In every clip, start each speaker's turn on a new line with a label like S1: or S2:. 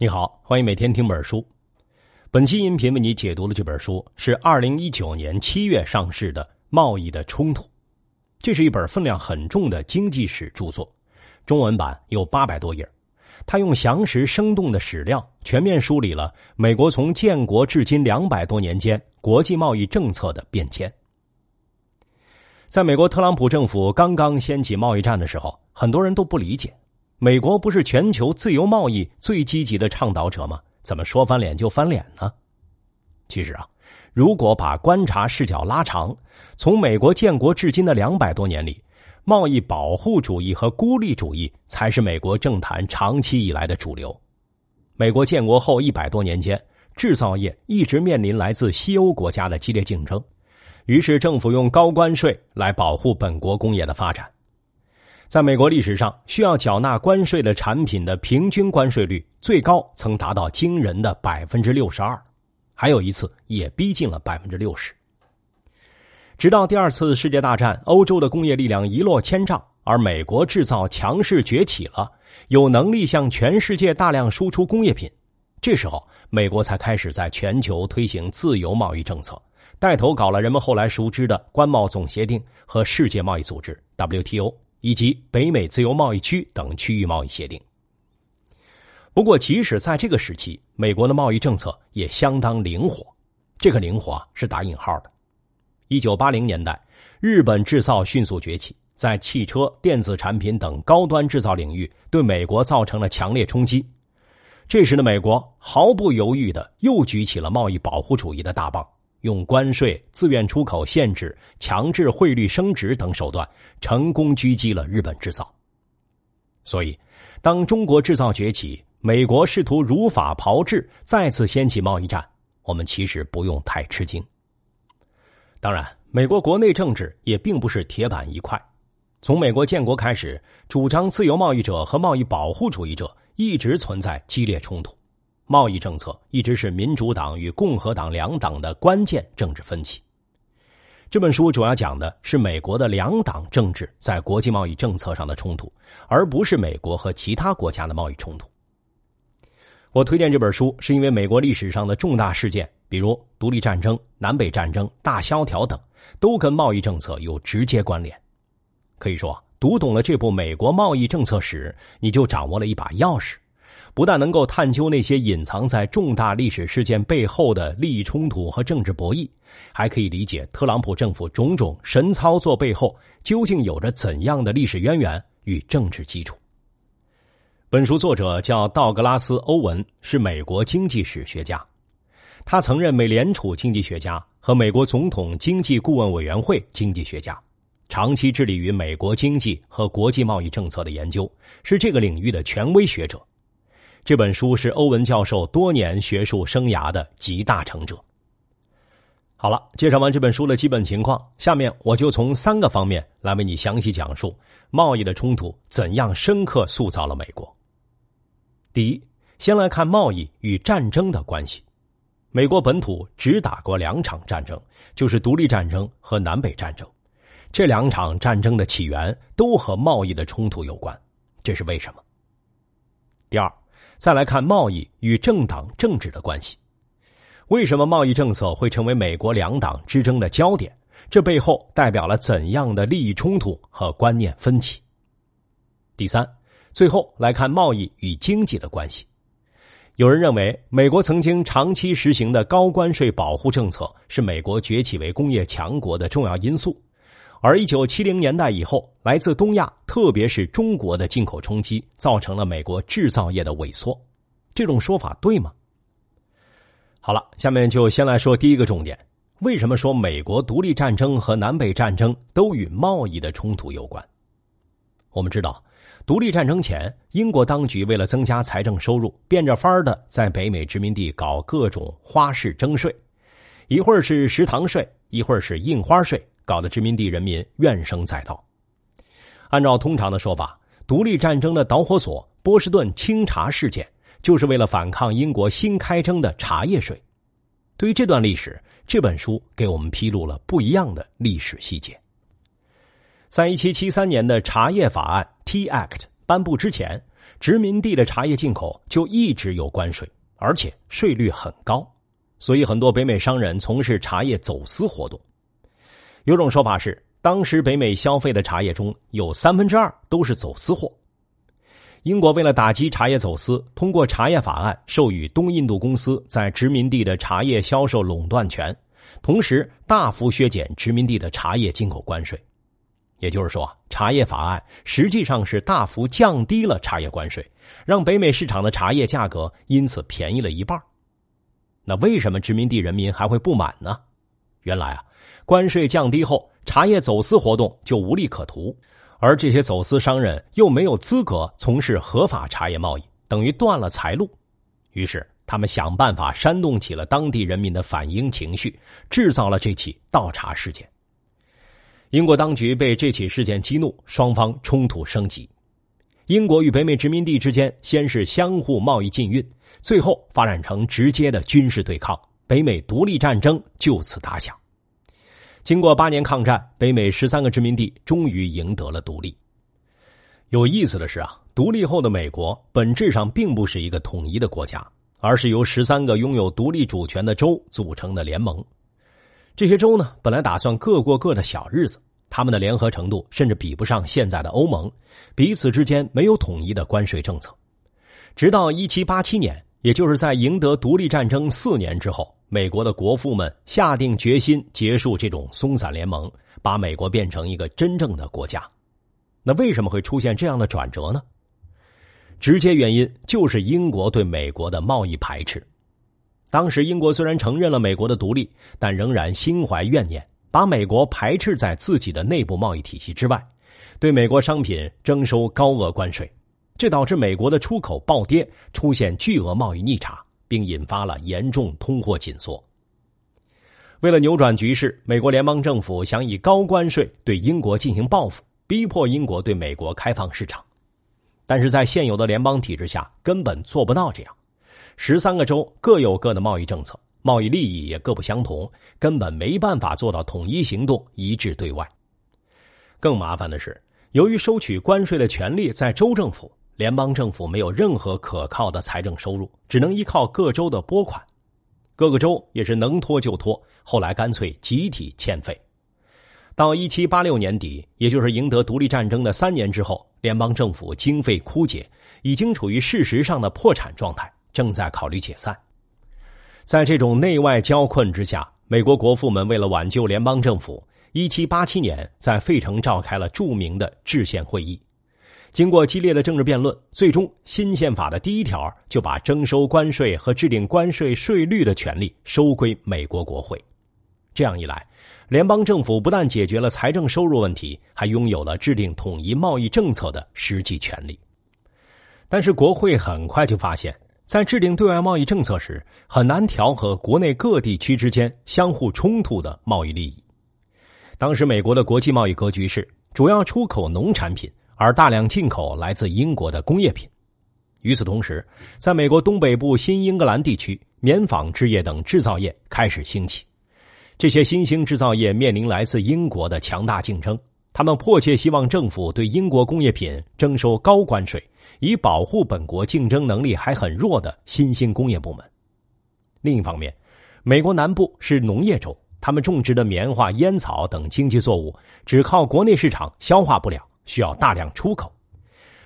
S1: 你好，欢迎每天听本书。本期音频为你解读的这本书是二零一九年七月上市的《贸易的冲突》，这是一本分量很重的经济史著作，中文版有八百多页。他用详实生动的史料，全面梳理了美国从建国至今两百多年间国际贸易政策的变迁。在美国特朗普政府刚刚掀起贸易战的时候，很多人都不理解。美国不是全球自由贸易最积极的倡导者吗？怎么说翻脸就翻脸呢？其实啊，如果把观察视角拉长，从美国建国至今的两百多年里，贸易保护主义和孤立主义才是美国政坛长期以来的主流。美国建国后一百多年间，制造业一直面临来自西欧国家的激烈竞争，于是政府用高关税来保护本国工业的发展。在美国历史上，需要缴纳关税的产品的平均关税率最高曾达到惊人的百分之六十二，还有一次也逼近了百分之六十。直到第二次世界大战，欧洲的工业力量一落千丈，而美国制造强势崛起了，有能力向全世界大量输出工业品。这时候，美国才开始在全球推行自由贸易政策，带头搞了人们后来熟知的关贸总协定和世界贸易组织 WTO。以及北美自由贸易区等区域贸易协定。不过，即使在这个时期，美国的贸易政策也相当灵活。这个“灵活”是打引号的。一九八零年代，日本制造迅速崛起，在汽车、电子产品等高端制造领域，对美国造成了强烈冲击。这时的美国毫不犹豫的又举起了贸易保护主义的大棒。用关税、自愿出口限制、强制汇率升值等手段，成功狙击了日本制造。所以，当中国制造崛起，美国试图如法炮制，再次掀起贸易战，我们其实不用太吃惊。当然，美国国内政治也并不是铁板一块。从美国建国开始，主张自由贸易者和贸易保护主义者一直存在激烈冲突。贸易政策一直是民主党与共和党两党的关键政治分歧。这本书主要讲的是美国的两党政治在国际贸易政策上的冲突，而不是美国和其他国家的贸易冲突。我推荐这本书，是因为美国历史上的重大事件，比如独立战争、南北战争、大萧条等，都跟贸易政策有直接关联。可以说，读懂了这部美国贸易政策史，你就掌握了一把钥匙。不但能够探究那些隐藏在重大历史事件背后的利益冲突和政治博弈，还可以理解特朗普政府种种神操作背后究竟有着怎样的历史渊源与政治基础。本书作者叫道格拉斯·欧文，是美国经济史学家，他曾任美联储经济学家和美国总统经济顾问委员会经济学家，长期致力于美国经济和国际贸易政策的研究，是这个领域的权威学者。这本书是欧文教授多年学术生涯的集大成者。好了，介绍完这本书的基本情况，下面我就从三个方面来为你详细讲述贸易的冲突怎样深刻塑造了美国。第一，先来看贸易与战争的关系。美国本土只打过两场战争，就是独立战争和南北战争。这两场战争的起源都和贸易的冲突有关，这是为什么？第二。再来看贸易与政党政治的关系，为什么贸易政策会成为美国两党之争的焦点？这背后代表了怎样的利益冲突和观念分歧？第三，最后来看贸易与经济的关系。有人认为，美国曾经长期实行的高关税保护政策是美国崛起为工业强国的重要因素。而一九七零年代以后，来自东亚，特别是中国的进口冲击，造成了美国制造业的萎缩。这种说法对吗？好了，下面就先来说第一个重点：为什么说美国独立战争和南北战争都与贸易的冲突有关？我们知道，独立战争前，英国当局为了增加财政收入，变着法儿的在北美殖民地搞各种花式征税，一会儿是食堂税，一会儿是印花税。搞得殖民地人民怨声载道。按照通常的说法，独立战争的导火索——波士顿清茶事件，就是为了反抗英国新开征的茶叶税。对于这段历史，这本书给我们披露了不一样的历史细节。在一七七三年的茶叶法案 （Tea Act） 颁布之前，殖民地的茶叶进口就一直有关税，而且税率很高，所以很多北美商人从事茶叶走私活动。有种说法是，当时北美消费的茶叶中有三分之二都是走私货。英国为了打击茶叶走私，通过茶叶法案授予东印度公司在殖民地的茶叶销售垄断权，同时大幅削减殖民地的茶叶进口关税。也就是说，茶叶法案实际上是大幅降低了茶叶关税，让北美市场的茶叶价格因此便宜了一半。那为什么殖民地人民还会不满呢？原来啊，关税降低后，茶叶走私活动就无利可图。而这些走私商人又没有资格从事合法茶叶贸易，等于断了财路。于是，他们想办法煽动起了当地人民的反英情绪，制造了这起盗茶事件。英国当局被这起事件激怒，双方冲突升级。英国与北美殖民地之间先是相互贸易禁运，最后发展成直接的军事对抗，北美独立战争就此打响。经过八年抗战，北美十三个殖民地终于赢得了独立。有意思的是啊，独立后的美国本质上并不是一个统一的国家，而是由十三个拥有独立主权的州组成的联盟。这些州呢，本来打算各过各的小日子，他们的联合程度甚至比不上现在的欧盟，彼此之间没有统一的关税政策。直到一七八七年，也就是在赢得独立战争四年之后。美国的国父们下定决心结束这种松散联盟，把美国变成一个真正的国家。那为什么会出现这样的转折呢？直接原因就是英国对美国的贸易排斥。当时英国虽然承认了美国的独立，但仍然心怀怨念，把美国排斥在自己的内部贸易体系之外，对美国商品征收高额关税，这导致美国的出口暴跌，出现巨额贸易逆差。并引发了严重通货紧缩。为了扭转局势，美国联邦政府想以高关税对英国进行报复，逼迫英国对美国开放市场。但是在现有的联邦体制下，根本做不到这样。十三个州各有各的贸易政策，贸易利益也各不相同，根本没办法做到统一行动、一致对外。更麻烦的是，由于收取关税的权利在州政府。联邦政府没有任何可靠的财政收入，只能依靠各州的拨款。各个州也是能拖就拖，后来干脆集体欠费。到一七八六年底，也就是赢得独立战争的三年之后，联邦政府经费枯竭，已经处于事实上的破产状态，正在考虑解散。在这种内外交困之下，美国国父们为了挽救联邦政府，一七八七年在费城召开了著名的制宪会议。经过激烈的政治辩论，最终新宪法的第一条就把征收关税和制定关税税率的权利收归美国国会。这样一来，联邦政府不但解决了财政收入问题，还拥有了制定统一贸易政策的实际权利。但是，国会很快就发现，在制定对外贸易政策时，很难调和国内各地区之间相互冲突的贸易利益。当时，美国的国际贸易格局是主要出口农产品。而大量进口来自英国的工业品。与此同时，在美国东北部新英格兰地区，棉纺织业等制造业开始兴起。这些新兴制造业面临来自英国的强大竞争，他们迫切希望政府对英国工业品征收高关税，以保护本国竞争能力还很弱的新兴工业部门。另一方面，美国南部是农业州，他们种植的棉花、烟草等经济作物只靠国内市场消化不了。需要大量出口，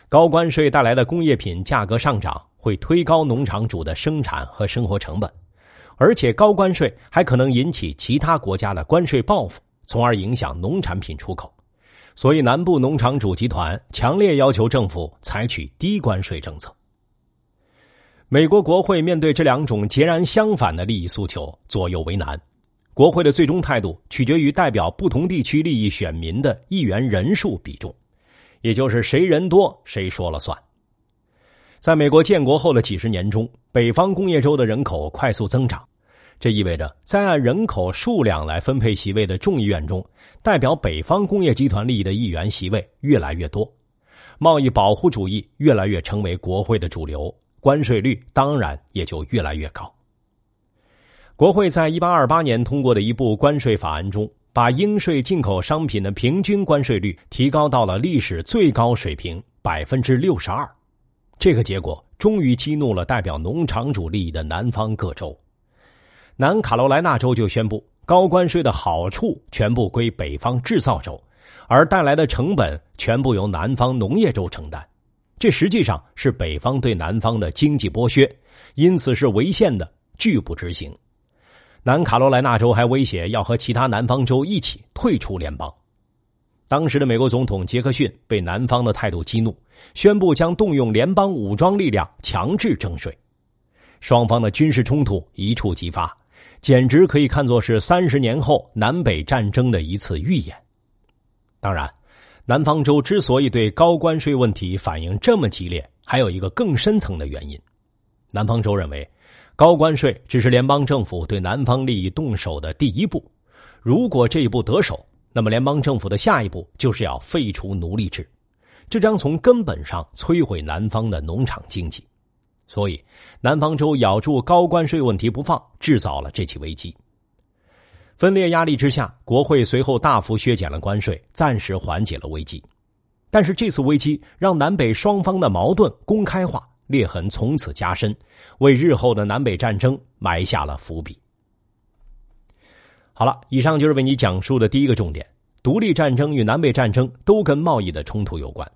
S1: 高关税带来的工业品价格上涨，会推高农场主的生产和生活成本，而且高关税还可能引起其他国家的关税报复，从而影响农产品出口。所以，南部农场主集团强烈要求政府采取低关税政策。美国国会面对这两种截然相反的利益诉求，左右为难。国会的最终态度取决于代表不同地区利益选民的议员人数比重。也就是谁人多谁说了算。在美国建国后的几十年中，北方工业州的人口快速增长，这意味着在按人口数量来分配席位的众议院中，代表北方工业集团利益的议员席位越来越多，贸易保护主义越来越成为国会的主流，关税率当然也就越来越高。国会在一八二八年通过的一部关税法案中。把应税进口商品的平均关税率提高到了历史最高水平百分之六十二，这个结果终于激怒了代表农场主利益的南方各州。南卡罗来纳州就宣布，高关税的好处全部归北方制造州，而带来的成本全部由南方农业州承担。这实际上是北方对南方的经济剥削，因此是违宪的，拒不执行。南卡罗来纳州还威胁要和其他南方州一起退出联邦。当时的美国总统杰克逊被南方的态度激怒，宣布将动用联邦武装力量强制征税。双方的军事冲突一触即发。简直可以看作是三十年后南北战争的一次预演。当然，南方州之所以对高关税问题反应这么激烈，还有一个更深层的原因。南方州认为，高关税只是联邦政府对南方利益动手的第一步。如果这一步得手，那么联邦政府的下一步就是要废除奴隶制，这将从根本上摧毁南方的农场经济。所以，南方州咬住高关税问题不放，制造了这起危机。分裂压力之下，国会随后大幅削减了关税，暂时缓解了危机。但是，这次危机让南北双方的矛盾公开化，裂痕从此加深，为日后的南北战争埋下了伏笔。好了，以上就是为你讲述的第一个重点：独立战争与南北战争都跟贸易的冲突有关。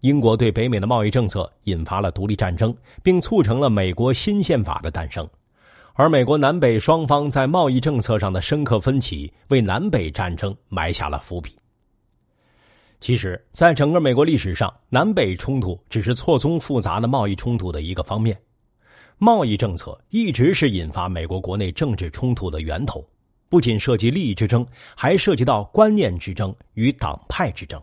S1: 英国对北美的贸易政策引发了独立战争，并促成了美国新宪法的诞生。而美国南北双方在贸易政策上的深刻分歧，为南北战争埋下了伏笔。其实，在整个美国历史上，南北冲突只是错综复杂的贸易冲突的一个方面。贸易政策一直是引发美国国内政治冲突的源头，不仅涉及利益之争，还涉及到观念之争与党派之争。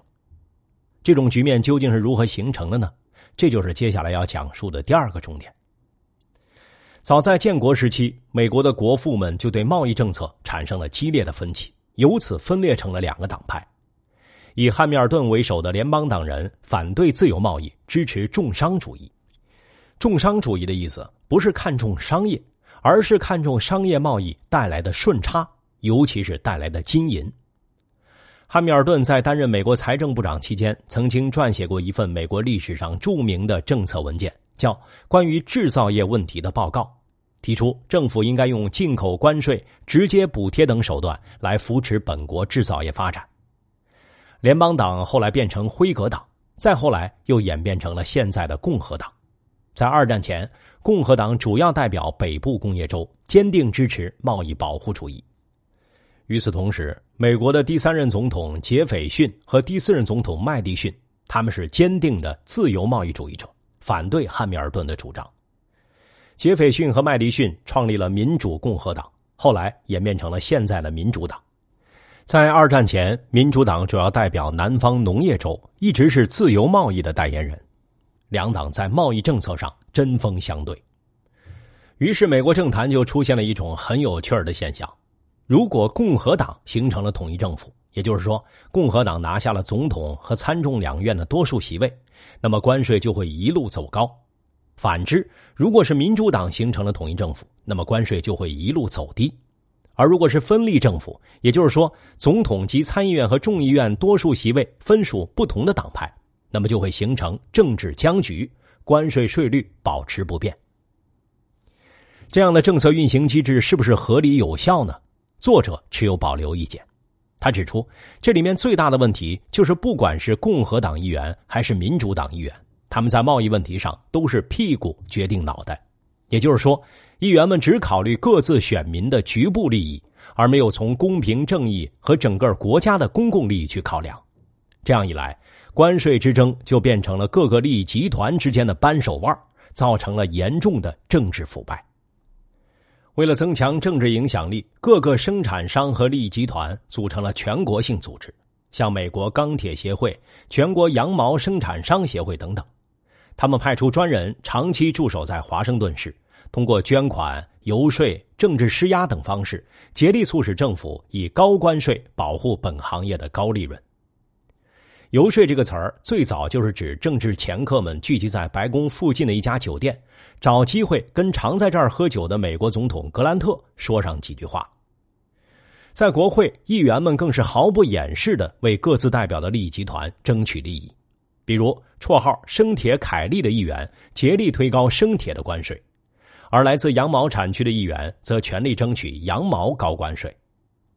S1: 这种局面究竟是如何形成的呢？这就是接下来要讲述的第二个重点。早在建国时期，美国的国父们就对贸易政策产生了激烈的分歧，由此分裂成了两个党派。以汉密尔顿为首的联邦党人反对自由贸易，支持重商主义。重商主义的意思不是看重商业，而是看重商业贸易带来的顺差，尤其是带来的金银。汉密尔顿在担任美国财政部长期间，曾经撰写过一份美国历史上著名的政策文件，叫《关于制造业问题的报告》，提出政府应该用进口关税、直接补贴等手段来扶持本国制造业发展。联邦党后来变成辉格党，再后来又演变成了现在的共和党。在二战前，共和党主要代表北部工业州，坚定支持贸易保护主义。与此同时，美国的第三任总统杰斐逊和第四任总统麦迪逊，他们是坚定的自由贸易主义者，反对汉密尔顿的主张。杰斐逊和麦迪逊创立了民主共和党，后来演变成了现在的民主党。在二战前，民主党主要代表南方农业州，一直是自由贸易的代言人。两党在贸易政策上针锋相对，于是美国政坛就出现了一种很有趣儿的现象。如果共和党形成了统一政府，也就是说，共和党拿下了总统和参众两院的多数席位，那么关税就会一路走高；反之，如果是民主党形成了统一政府，那么关税就会一路走低。而如果是分立政府，也就是说，总统及参议院和众议院多数席位分属不同的党派，那么就会形成政治僵局，关税税率保持不变。这样的政策运行机制是不是合理有效呢？作者持有保留意见，他指出，这里面最大的问题就是，不管是共和党议员还是民主党议员，他们在贸易问题上都是屁股决定脑袋，也就是说，议员们只考虑各自选民的局部利益，而没有从公平正义和整个国家的公共利益去考量。这样一来，关税之争就变成了各个利益集团之间的扳手腕，造成了严重的政治腐败。为了增强政治影响力，各个生产商和利益集团组成了全国性组织，像美国钢铁协会、全国羊毛生产商协会等等。他们派出专人长期驻守在华盛顿市，通过捐款、游说、政治施压等方式，竭力促使政府以高关税保护本行业的高利润。游说这个词儿最早就是指政治掮客们聚集在白宫附近的一家酒店，找机会跟常在这儿喝酒的美国总统格兰特说上几句话。在国会，议员们更是毫不掩饰的为各自代表的利益集团争取利益。比如绰号“生铁凯利”的议员竭力推高生铁的关税，而来自羊毛产区的议员则全力争取羊毛高关税。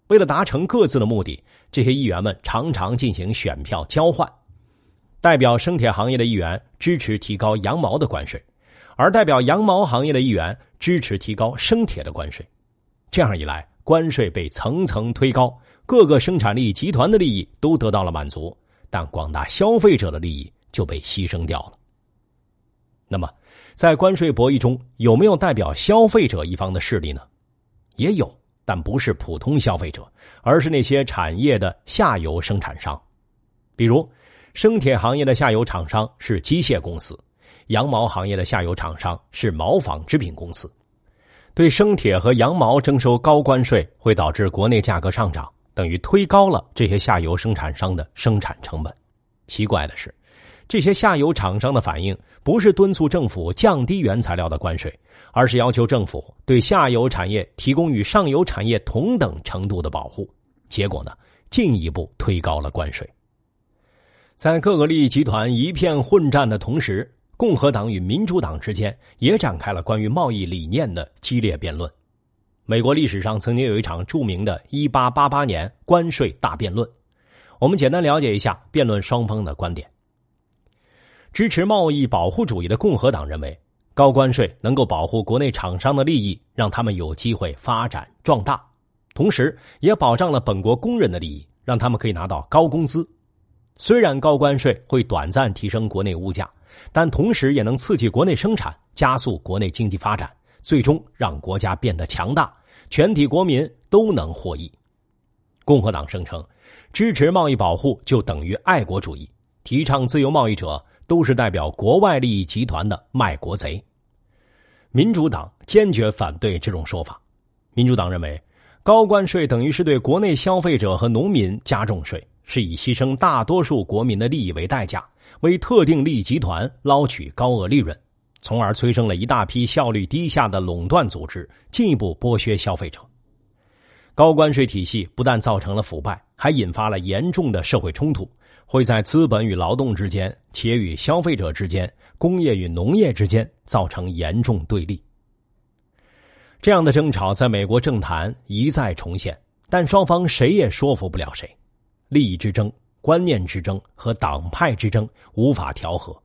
S1: 为了达成各自的目的，这些议员们常常进行选票交换。代表生铁行业的议员支持提高羊毛的关税，而代表羊毛行业的议员支持提高生铁的关税。这样一来，关税被层层推高，各个生产力集团的利益都得到了满足，但广大消费者的利益就被牺牲掉了。那么，在关税博弈中，有没有代表消费者一方的势力呢？也有，但不是普通消费者，而是那些产业的下游生产商，比如。生铁行业的下游厂商是机械公司，羊毛行业的下游厂商是毛纺织品公司。对生铁和羊毛征收高关税，会导致国内价格上涨，等于推高了这些下游生产商的生产成本。奇怪的是，这些下游厂商的反应不是敦促政府降低原材料的关税，而是要求政府对下游产业提供与上游产业同等程度的保护。结果呢，进一步推高了关税。在各个利益集团一片混战的同时，共和党与民主党之间也展开了关于贸易理念的激烈辩论。美国历史上曾经有一场著名的1888年关税大辩论。我们简单了解一下辩论双方的观点。支持贸易保护主义的共和党认为，高关税能够保护国内厂商的利益，让他们有机会发展壮大，同时也保障了本国工人的利益，让他们可以拿到高工资。虽然高关税会短暂提升国内物价，但同时也能刺激国内生产，加速国内经济发展，最终让国家变得强大，全体国民都能获益。共和党声称，支持贸易保护就等于爱国主义，提倡自由贸易者都是代表国外利益集团的卖国贼。民主党坚决反对这种说法。民主党认为，高关税等于是对国内消费者和农民加重税。是以牺牲大多数国民的利益为代价，为特定利益集团捞取高额利润，从而催生了一大批效率低下的垄断组织，进一步剥削消费者。高关税体系不但造成了腐败，还引发了严重的社会冲突，会在资本与劳动之间、企业与消费者之间、工业与农业之间造成严重对立。这样的争吵在美国政坛一再重现，但双方谁也说服不了谁。利益之争、观念之争和党派之争无法调和，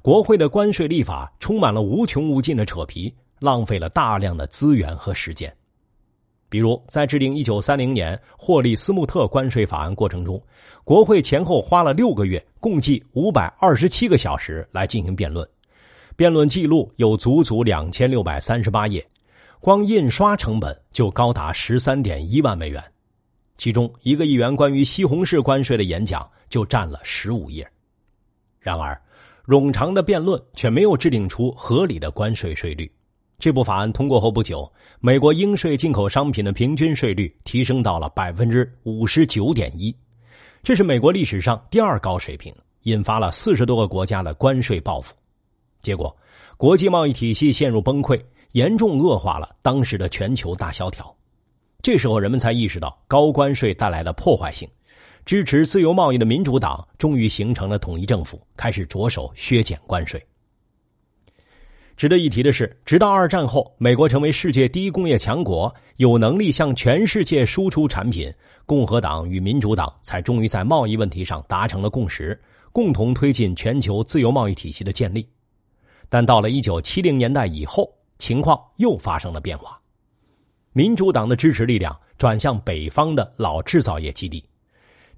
S1: 国会的关税立法充满了无穷无尽的扯皮，浪费了大量的资源和时间。比如，在制定1930年霍利斯穆特关税法案过程中，国会前后花了六个月，共计527个小时来进行辩论，辩论记录有足足2638页，光印刷成本就高达13.1万美元。其中一个议员关于西红柿关税的演讲就占了十五页，然而，冗长的辩论却没有制定出合理的关税税率。这部法案通过后不久，美国应税进口商品的平均税率提升到了百分之五十九点一，这是美国历史上第二高水平，引发了四十多个国家的关税报复。结果，国际贸易体系陷入崩溃，严重恶化了当时的全球大萧条。这时候，人们才意识到高关税带来的破坏性。支持自由贸易的民主党终于形成了统一政府，开始着手削减关税。值得一提的是，直到二战后，美国成为世界第一工业强国，有能力向全世界输出产品，共和党与民主党才终于在贸易问题上达成了共识，共同推进全球自由贸易体系的建立。但到了一九七零年代以后，情况又发生了变化。民主党的支持力量转向北方的老制造业基地，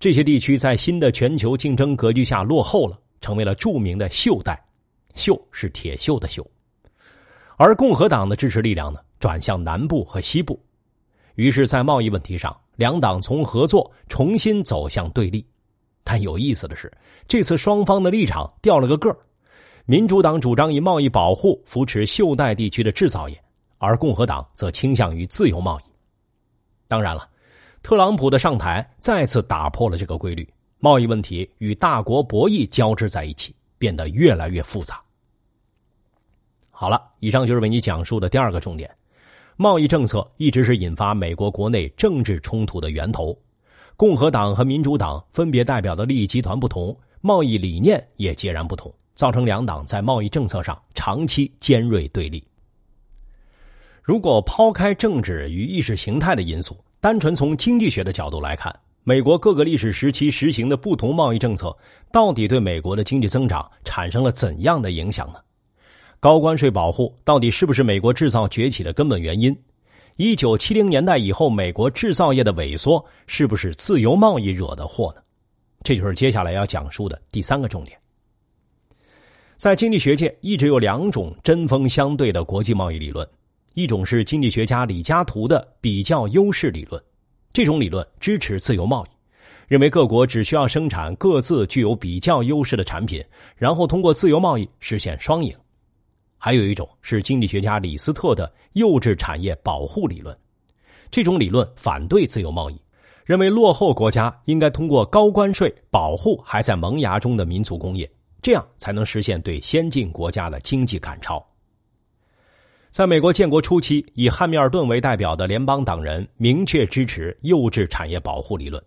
S1: 这些地区在新的全球竞争格局下落后了，成为了著名的锈带，锈是铁锈的锈。而共和党的支持力量呢，转向南部和西部，于是，在贸易问题上，两党从合作重新走向对立。但有意思的是，这次双方的立场掉了个个儿，民主党主张以贸易保护扶持锈带地区的制造业。而共和党则倾向于自由贸易。当然了，特朗普的上台再次打破了这个规律，贸易问题与大国博弈交织在一起，变得越来越复杂。好了，以上就是为你讲述的第二个重点：贸易政策一直是引发美国国内政治冲突的源头。共和党和民主党分别代表的利益集团不同，贸易理念也截然不同，造成两党在贸易政策上长期尖锐对立。如果抛开政治与意识形态的因素，单纯从经济学的角度来看，美国各个历史时期实行的不同贸易政策，到底对美国的经济增长产生了怎样的影响呢？高关税保护到底是不是美国制造崛起的根本原因？一九七零年代以后，美国制造业的萎缩是不是自由贸易惹的祸呢？这就是接下来要讲述的第三个重点。在经济学界，一直有两种针锋相对的国际贸易理论，一种是经济学家李嘉图的比较优势理论，这种理论支持自由贸易，认为各国只需要生产各自具有比较优势的产品，然后通过自由贸易实现双赢。还有一种是经济学家李斯特的幼稚产业保护理论，这种理论反对自由贸易，认为落后国家应该通过高关税保护还在萌芽中的民族工业，这样才能实现对先进国家的经济赶超。在美国建国初期，以汉密尔顿为代表的联邦党人明确支持幼稚产业保护理论，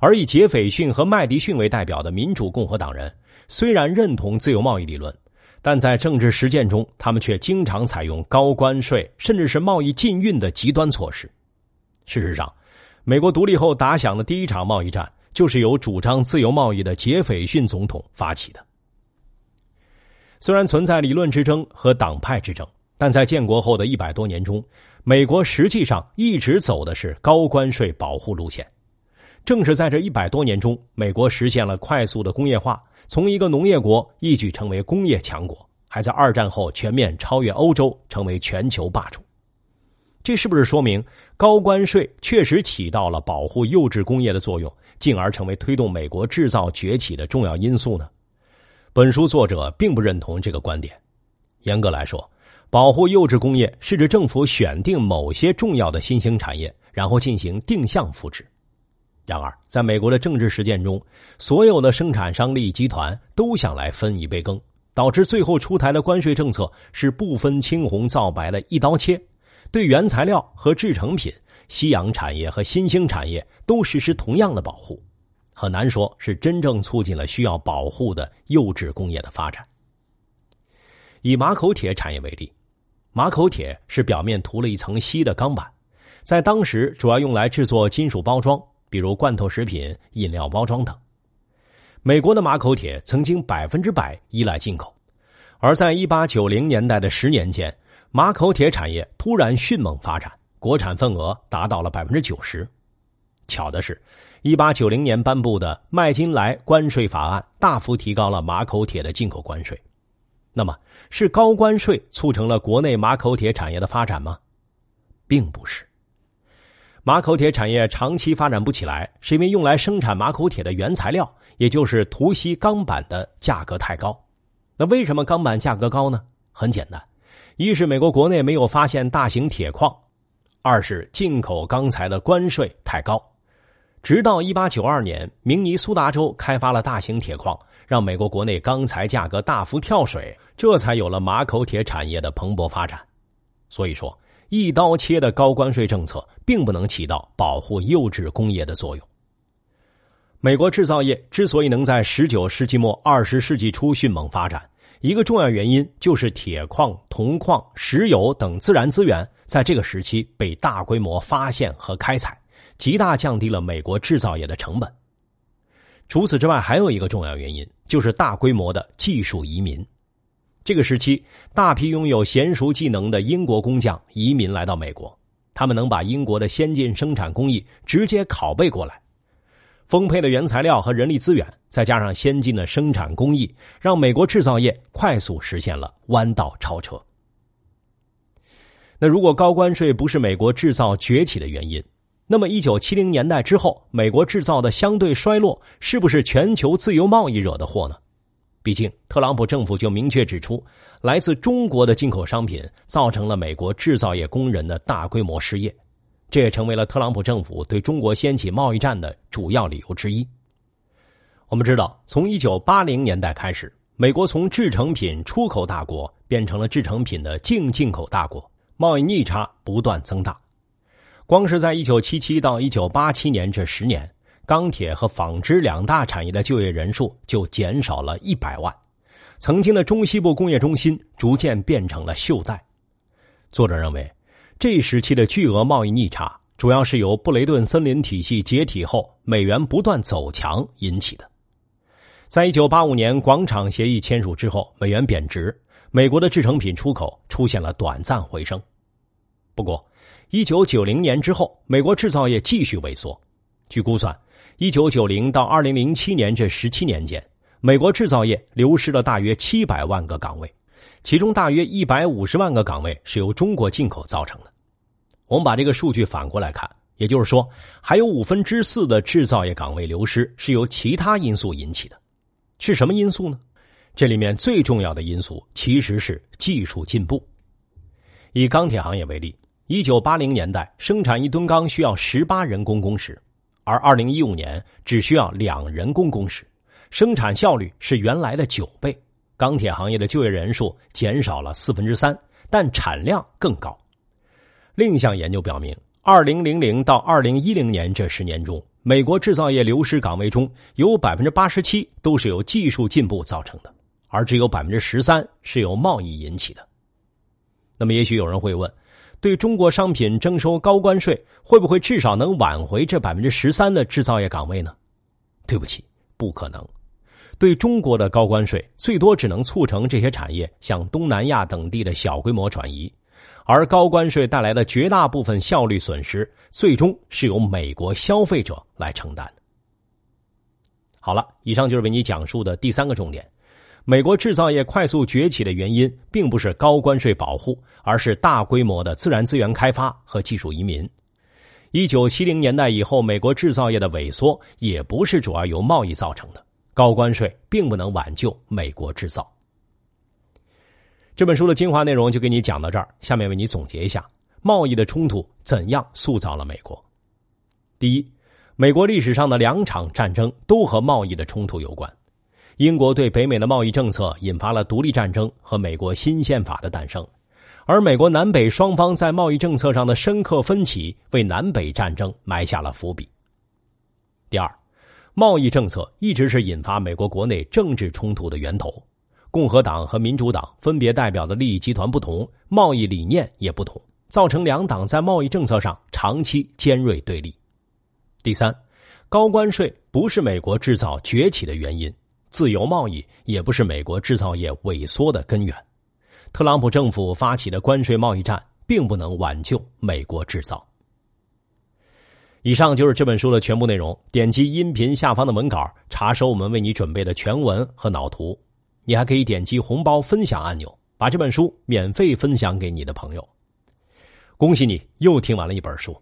S1: 而以杰斐逊和麦迪逊为代表的民主共和党人虽然认同自由贸易理论。但在政治实践中，他们却经常采用高关税，甚至是贸易禁运的极端措施。事实上，美国独立后打响的第一场贸易战，就是由主张自由贸易的杰斐逊总统发起的。虽然存在理论之争和党派之争，但在建国后的一百多年中，美国实际上一直走的是高关税保护路线。正是在这一百多年中，美国实现了快速的工业化。从一个农业国一举成为工业强国，还在二战后全面超越欧洲，成为全球霸主。这是不是说明高关税确实起到了保护幼稚工业的作用，进而成为推动美国制造崛起的重要因素呢？本书作者并不认同这个观点。严格来说，保护幼稚工业是指政府选定某些重要的新兴产业，然后进行定向扶持。然而，在美国的政治实践中，所有的生产商利益集团都想来分一杯羹，导致最后出台的关税政策是不分青红皂白的一刀切，对原材料和制成品、夕阳产业和新兴产业都实施同样的保护，很难说是真正促进了需要保护的幼稚工业的发展。以马口铁产业为例，马口铁是表面涂了一层锡的钢板，在当时主要用来制作金属包装。比如罐头食品、饮料包装等，美国的马口铁曾经百分之百依赖进口，而在一八九零年代的十年间，马口铁产业突然迅猛发展，国产份额达到了百分之九十。巧的是，一八九零年颁布的麦金莱关税法案大幅提高了马口铁的进口关税。那么，是高关税促成了国内马口铁产业的发展吗？并不是。马口铁产业长期发展不起来，是因为用来生产马口铁的原材料，也就是涂锡钢板的价格太高。那为什么钢板价格高呢？很简单，一是美国国内没有发现大型铁矿，二是进口钢材的关税太高。直到一八九二年，明尼苏达州开发了大型铁矿，让美国国内钢材价格大幅跳水，这才有了马口铁产业的蓬勃发展。所以说。一刀切的高关税政策并不能起到保护幼稚工业的作用。美国制造业之所以能在十九世纪末二十世纪初迅猛发展，一个重要原因就是铁矿、铜矿、石油等自然资源在这个时期被大规模发现和开采，极大降低了美国制造业的成本。除此之外，还有一个重要原因就是大规模的技术移民。这个时期，大批拥有娴熟技能的英国工匠移民来到美国，他们能把英国的先进生产工艺直接拷贝过来。丰沛的原材料和人力资源，再加上先进的生产工艺，让美国制造业快速实现了弯道超车。那如果高关税不是美国制造崛起的原因，那么一九七零年代之后，美国制造的相对衰落，是不是全球自由贸易惹的祸呢？毕竟，特朗普政府就明确指出，来自中国的进口商品造成了美国制造业工人的大规模失业，这也成为了特朗普政府对中国掀起贸易战的主要理由之一。我们知道，从一九八零年代开始，美国从制成品出口大国变成了制成品的净进口大国，贸易逆差不断增大。光是在一九七七到一九八七年这十年，钢铁和纺织两大产业的就业人数就减少了一百万，曾经的中西部工业中心逐渐变成了袖带。作者认为，这一时期的巨额贸易逆差主要是由布雷顿森林体系解体后美元不断走强引起的。在一九八五年广场协议签署之后，美元贬值，美国的制成品出口出现了短暂回升。不过，一九九零年之后，美国制造业继续萎缩。据估算，一九九零到二零零七年这十七年间，美国制造业流失了大约七百万个岗位，其中大约一百五十万个岗位是由中国进口造成的。我们把这个数据反过来看，也就是说，还有五分之四的制造业岗位流失是由其他因素引起的。是什么因素呢？这里面最重要的因素其实是技术进步。以钢铁行业为例，一九八零年代生产一吨钢需要十八人工工时，而二零一五年只需要两人工工时，生产效率是原来的九倍。钢铁行业的就业人数减少了四分之三，但产量更高。另一项研究表明，二零零零到二零一零年这十年中。美国制造业流失岗位中有百分之八十七都是由技术进步造成的，而只有百分之十三是由贸易引起的。那么，也许有人会问：对中国商品征收高关税，会不会至少能挽回这百分之十三的制造业岗位呢？对不起，不可能。对中国的高关税，最多只能促成这些产业向东南亚等地的小规模转移。而高关税带来的绝大部分效率损失，最终是由美国消费者来承担。好了，以上就是为你讲述的第三个重点：美国制造业快速崛起的原因，并不是高关税保护，而是大规模的自然资源开发和技术移民。一九七零年代以后，美国制造业的萎缩，也不是主要由贸易造成的。高关税并不能挽救美国制造。这本书的精华内容就给你讲到这儿，下面为你总结一下贸易的冲突怎样塑造了美国。第一，美国历史上的两场战争都和贸易的冲突有关。英国对北美的贸易政策引发了独立战争和美国新宪法的诞生，而美国南北双方在贸易政策上的深刻分歧为南北战争埋下了伏笔。第二，贸易政策一直是引发美国国内政治冲突的源头。共和党和民主党分别代表的利益集团不同，贸易理念也不同，造成两党在贸易政策上长期尖锐对立。第三，高关税不是美国制造崛起的原因，自由贸易也不是美国制造业萎缩的根源。特朗普政府发起的关税贸易战并不能挽救美国制造。以上就是这本书的全部内容，点击音频下方的文稿查收我们为你准备的全文和脑图。你还可以点击红包分享按钮，把这本书免费分享给你的朋友。恭喜你又听完了一本书。